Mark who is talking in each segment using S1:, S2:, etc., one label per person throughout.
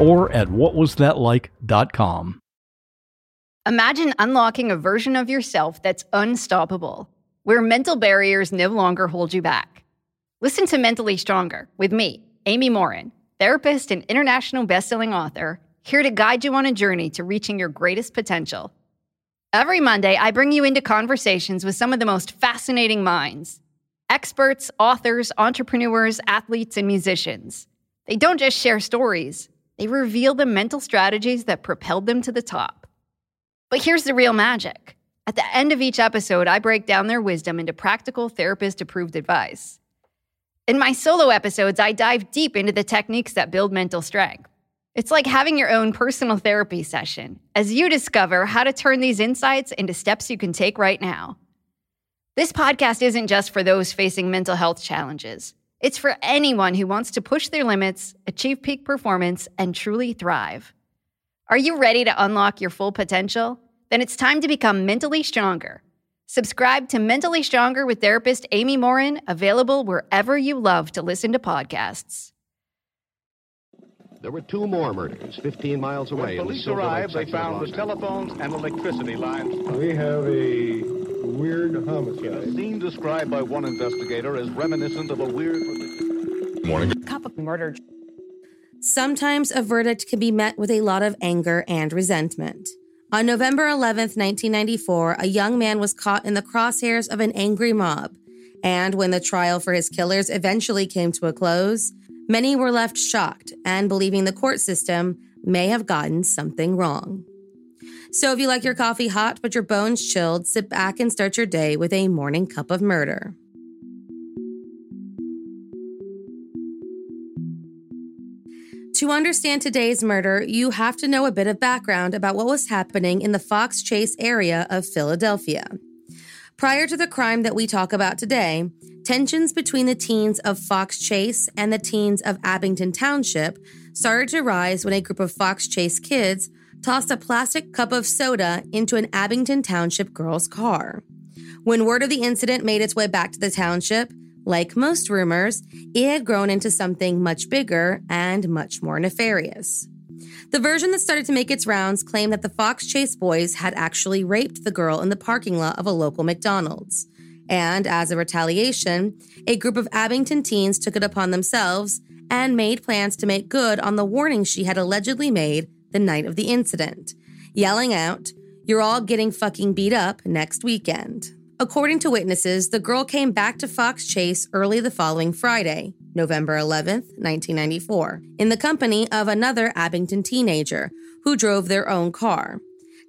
S1: or at whatwasthatlike.com.
S2: Imagine unlocking a version of yourself that's unstoppable, where mental barriers no longer hold you back. Listen to Mentally Stronger with me, Amy Morin, therapist and international bestselling author, here to guide you on a journey to reaching your greatest potential. Every Monday, I bring you into conversations with some of the most fascinating minds experts, authors, entrepreneurs, athletes, and musicians. They don't just share stories, they reveal the mental strategies that propelled them to the top. But here's the real magic. At the end of each episode, I break down their wisdom into practical therapist approved advice. In my solo episodes, I dive deep into the techniques that build mental strength. It's like having your own personal therapy session as you discover how to turn these insights into steps you can take right now. This podcast isn't just for those facing mental health challenges. It's for anyone who wants to push their limits, achieve peak performance, and truly thrive. Are you ready to unlock your full potential? Then it's time to become mentally stronger. Subscribe to Mentally Stronger with therapist Amy Morin, available wherever you love to listen to podcasts.
S3: There were two more murders 15 miles away.
S4: When police arrived, they found the telephones and electricity lines.
S5: We have a weird
S4: A
S5: homicide.
S4: scene described by one investigator as reminiscent of a weird.
S6: Morning.
S7: Cup of murder.
S8: Sometimes a verdict can be met with a lot of anger and resentment. On November 11th, 1994, a young man was caught in the crosshairs of an angry mob. And when the trial for his killers eventually came to a close, many were left shocked and believing the court system may have gotten something wrong. So if you like your coffee hot but your bones chilled, sit back and start your day with a morning cup of murder. To understand today's murder, you have to know a bit of background about what was happening in the Fox Chase area of Philadelphia. Prior to the crime that we talk about today, tensions between the teens of Fox Chase and the teens of Abington Township started to rise when a group of Fox Chase kids tossed a plastic cup of soda into an Abington Township girl's car. When word of the incident made its way back to the township, like most rumors, it had grown into something much bigger and much more nefarious. The version that started to make its rounds claimed that the Fox Chase boys had actually raped the girl in the parking lot of a local McDonald's. And as a retaliation, a group of Abington teens took it upon themselves and made plans to make good on the warning she had allegedly made the night of the incident, yelling out, You're all getting fucking beat up next weekend. According to witnesses, the girl came back to Fox Chase early the following Friday, November 11th, 1994, in the company of another Abington teenager who drove their own car.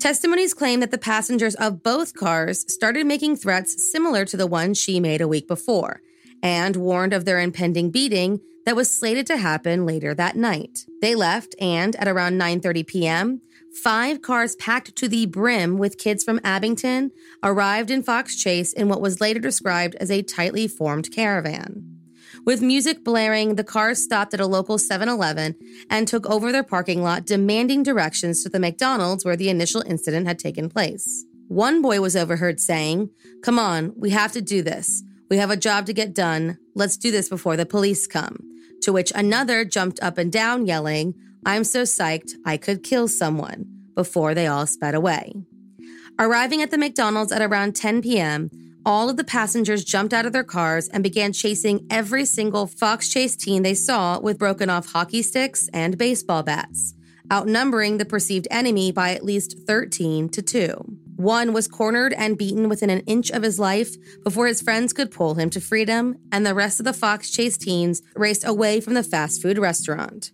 S8: Testimonies claim that the passengers of both cars started making threats similar to the one she made a week before and warned of their impending beating that was slated to happen later that night. They left and at around 9:30 p.m., five cars packed to the brim with kids from Abington arrived in Fox Chase in what was later described as a tightly formed caravan. With music blaring, the cars stopped at a local 7 Eleven and took over their parking lot, demanding directions to the McDonald's where the initial incident had taken place. One boy was overheard saying, Come on, we have to do this. We have a job to get done. Let's do this before the police come. To which another jumped up and down, yelling, I'm so psyched I could kill someone, before they all sped away. Arriving at the McDonald's at around 10 p.m., all of the passengers jumped out of their cars and began chasing every single Fox Chase teen they saw with broken off hockey sticks and baseball bats. outnumbering the perceived enemy by at least 13 to 2. One was cornered and beaten within an inch of his life before his friends could pull him to freedom, and the rest of the Fox Chase teens raced away from the fast food restaurant.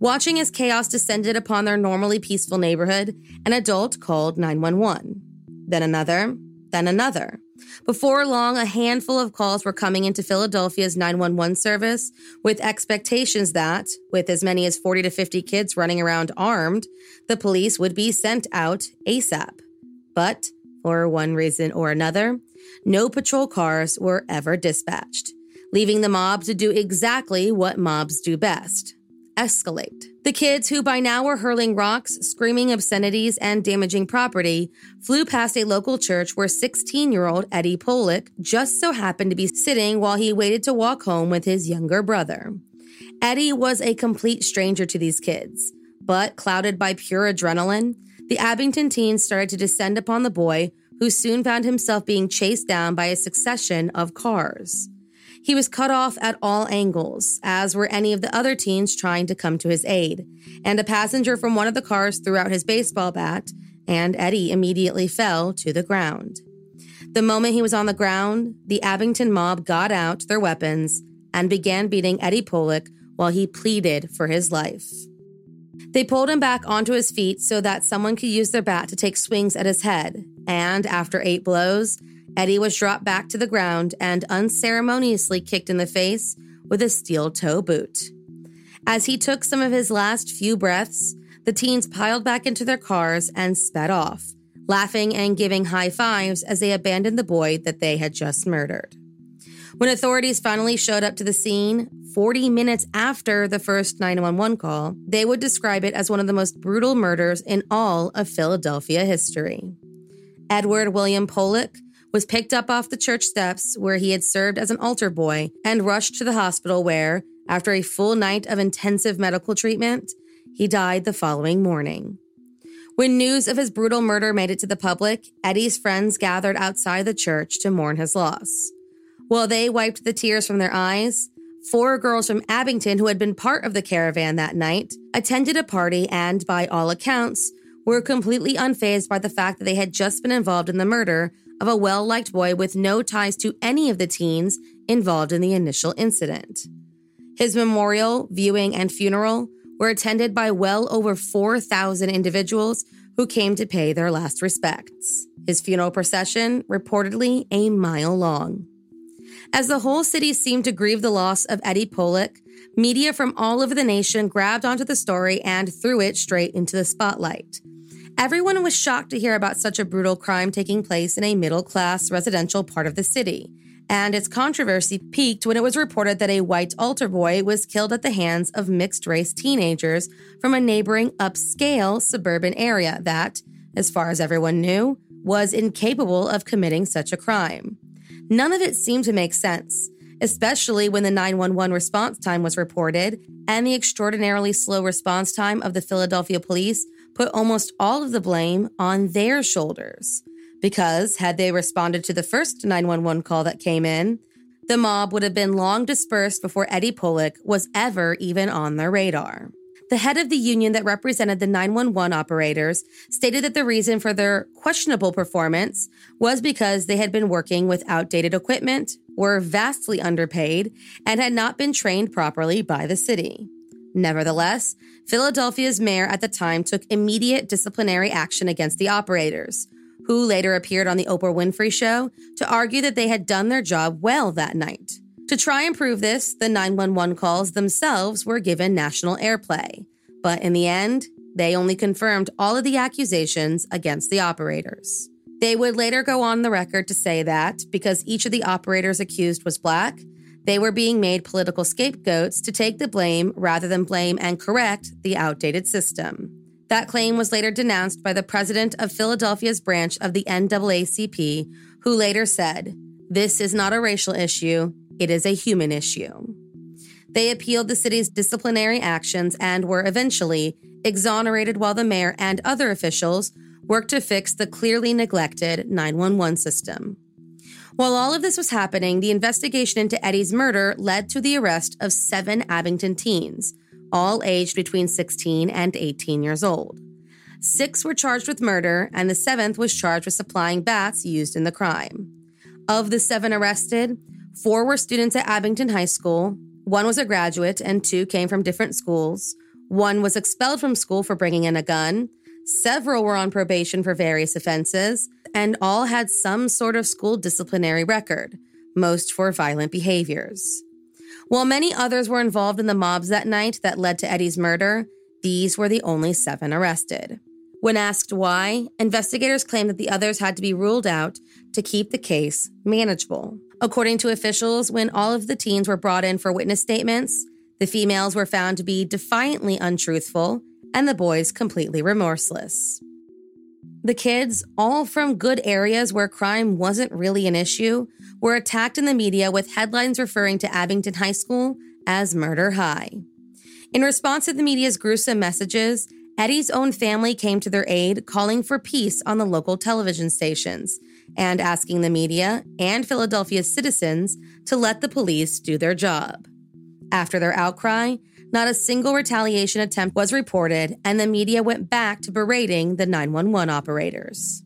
S8: Watching as chaos descended upon their normally peaceful neighborhood, an adult called 911. Then another, then another. Before long, a handful of calls were coming into Philadelphia's 911 service with expectations that, with as many as 40 to 50 kids running around armed, the police would be sent out ASAP. But, for one reason or another, no patrol cars were ever dispatched, leaving the mob to do exactly what mobs do best escalate. The kids, who by now were hurling rocks, screaming obscenities, and damaging property, flew past a local church where 16 year old Eddie Polec just so happened to be sitting while he waited to walk home with his younger brother. Eddie was a complete stranger to these kids, but clouded by pure adrenaline, the Abington teens started to descend upon the boy, who soon found himself being chased down by a succession of cars. He was cut off at all angles, as were any of the other teens trying to come to his aid, and a passenger from one of the cars threw out his baseball bat, and Eddie immediately fell to the ground. The moment he was on the ground, the Abington mob got out their weapons and began beating Eddie Polec while he pleaded for his life. They pulled him back onto his feet so that someone could use their bat to take swings at his head, and after eight blows, Eddie was dropped back to the ground and unceremoniously kicked in the face with a steel toe boot. As he took some of his last few breaths, the teens piled back into their cars and sped off, laughing and giving high fives as they abandoned the boy that they had just murdered. When authorities finally showed up to the scene, 40 minutes after the first 911 call, they would describe it as one of the most brutal murders in all of Philadelphia history. Edward William Polec was picked up off the church steps where he had served as an altar boy and rushed to the hospital where, after a full night of intensive medical treatment, he died the following morning. When news of his brutal murder made it to the public, Eddie's friends gathered outside the church to mourn his loss. While they wiped the tears from their eyes, four girls from Abington who had been part of the caravan that night attended a party and, by all accounts, were completely unfazed by the fact that they had just been involved in the murder of a well liked boy with no ties to any of the teens involved in the initial incident. His memorial, viewing, and funeral were attended by well over 4,000 individuals who came to pay their last respects. His funeral procession, reportedly a mile long. As the whole city seemed to grieve the loss of Eddie Polec, media from all over the nation grabbed onto the story and threw it straight into the spotlight. Everyone was shocked to hear about such a brutal crime taking place in a middle class residential part of the city. And its controversy peaked when it was reported that a white altar boy was killed at the hands of mixed race teenagers from a neighboring upscale suburban area that, as far as everyone knew, was incapable of committing such a crime. None of it seemed to make sense, especially when the 911 response time was reported and the extraordinarily slow response time of the Philadelphia police put almost all of the blame on their shoulders. Because had they responded to the first 911 call that came in, the mob would have been long dispersed before Eddie Polec was ever even on their radar. The head of the union that represented the 911 operators stated that the reason for their questionable performance was because they had been working with outdated equipment, were vastly underpaid, and had not been trained properly by the city. Nevertheless, Philadelphia's mayor at the time took immediate disciplinary action against the operators, who later appeared on the Oprah Winfrey Show to argue that they had done their job well that night. To try and prove this, the 911 calls themselves were given national airplay. But in the end, they only confirmed all of the accusations against the operators. They would later go on the record to say that because each of the operators accused was black, they were being made political scapegoats to take the blame rather than blame and correct the outdated system. That claim was later denounced by the president of Philadelphia's branch of the NAACP, who later said, This is not a racial issue, it is a human issue. They appealed the city's disciplinary actions and were eventually exonerated while the mayor and other officials worked to fix the clearly neglected 911 system. While all of this was happening, the investigation into Eddie's murder led to the arrest of seven Abington teens, all aged between 16 and 18 years old. Six were charged with murder, and the seventh was charged with supplying bats used in the crime. Of the seven arrested, four were students at Abington High School, one was a graduate, and two came from different schools. One was expelled from school for bringing in a gun. Several were on probation for various offenses, and all had some sort of school disciplinary record, most for violent behaviors. While many others were involved in the mobs that night that led to Eddie's murder, these were the only seven arrested. When asked why, investigators claimed that the others had to be ruled out to keep the case manageable. According to officials, when all of the teens were brought in for witness statements, the females were found to be defiantly untruthful and the boys completely remorseless. The kids, all from good areas where crime wasn't really an issue, were attacked in the media with headlines referring to Abington High School as Murder High. In response to the media's gruesome messages, Eddie's own family came to their aid, calling for peace on the local television stations and asking the media and Philadelphia's citizens to let the police do their job. After their outcry, not a single retaliation attempt was reported, and the media went back to berating the 911 operators.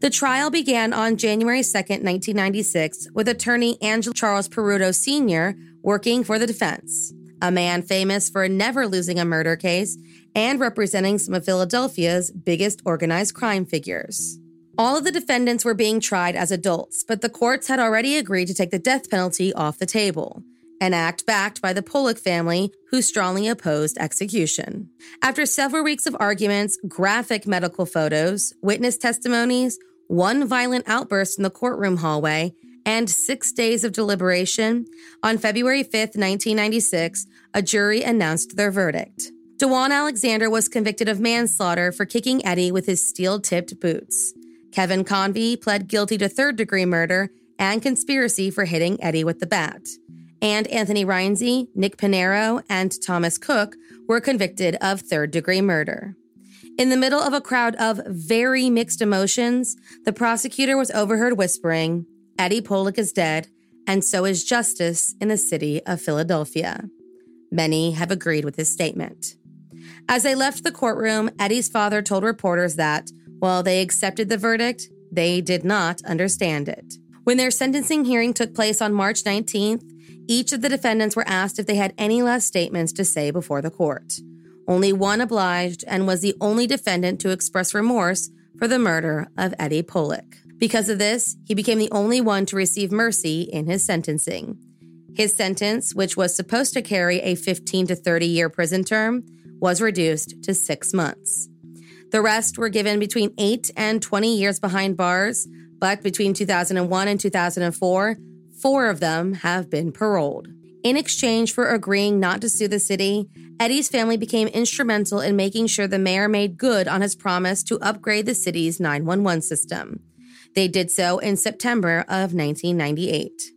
S8: The trial began on January 2, 1996, with attorney Angelo Charles Peruto Sr. working for the defense, a man famous for never losing a murder case and representing some of Philadelphia's biggest organized crime figures. All of the defendants were being tried as adults, but the courts had already agreed to take the death penalty off the table, an act backed by the Polec family, who strongly opposed execution. After several weeks of arguments, graphic medical photos, witness testimonies, one violent outburst in the courtroom hallway, and six days of deliberation, on February 5, 1996, a jury announced their verdict. Dewan Alexander was convicted of manslaughter for kicking Eddie with his steel tipped boots. Kevin Convey pled guilty to third degree murder and conspiracy for hitting Eddie with the bat. And Anthony Reinze, Nick Pinero, and Thomas Cook were convicted of third degree murder. In the middle of a crowd of very mixed emotions, the prosecutor was overheard whispering, Eddie Polec is dead, and so is justice in the city of Philadelphia. Many have agreed with his statement. As they left the courtroom, Eddie's father told reporters that, while they accepted the verdict, they did not understand it. When their sentencing hearing took place on March 19th, each of the defendants were asked if they had any last statements to say before the court. Only one obliged and was the only defendant to express remorse for the murder of Eddie Polec. Because of this, he became the only one to receive mercy in his sentencing. His sentence, which was supposed to carry a 15 to 30 year prison term, was reduced to six months. The rest were given between 8 and 20 years behind bars, but between 2001 and 2004, four of them have been paroled. In exchange for agreeing not to sue the city, Eddie's family became instrumental in making sure the mayor made good on his promise to upgrade the city's 911 system. They did so in September of 1998.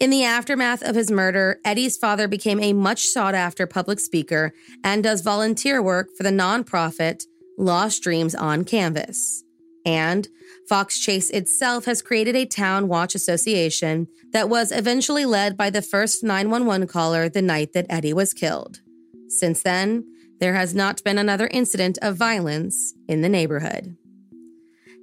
S8: In the aftermath of his murder, Eddie's father became a much sought after public speaker and does volunteer work for the nonprofit Lost Dreams on Canvas. And Fox Chase itself has created a town watch association that was eventually led by the first 911 caller the night that Eddie was killed. Since then, there has not been another incident of violence in the neighborhood.